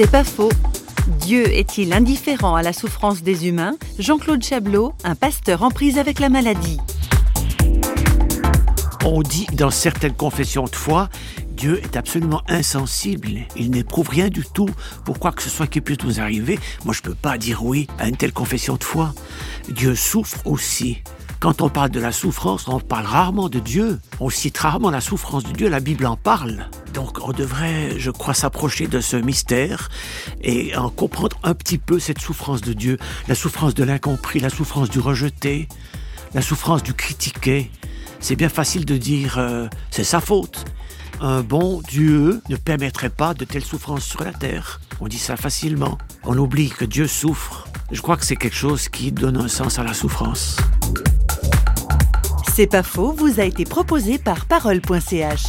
C'est pas faux. Dieu est-il indifférent à la souffrance des humains? Jean-Claude Chablot, un pasteur en prise avec la maladie. On dit dans certaines confessions de foi, Dieu est absolument insensible. Il n'éprouve rien du tout pour quoi que ce soit qui puisse nous arriver. Moi, je ne peux pas dire oui à une telle confession de foi. Dieu souffre aussi. Quand on parle de la souffrance, on parle rarement de Dieu. On cite rarement la souffrance de Dieu. La Bible en parle. Donc on devrait, je crois, s'approcher de ce mystère et en comprendre un petit peu cette souffrance de Dieu. La souffrance de l'incompris, la souffrance du rejeté, la souffrance du critiqué. C'est bien facile de dire euh, c'est sa faute. Un bon Dieu ne permettrait pas de telles souffrances sur la terre. On dit ça facilement. On oublie que Dieu souffre. Je crois que c'est quelque chose qui donne un sens à la souffrance. C'est pas faux, vous a été proposé par parole.ch.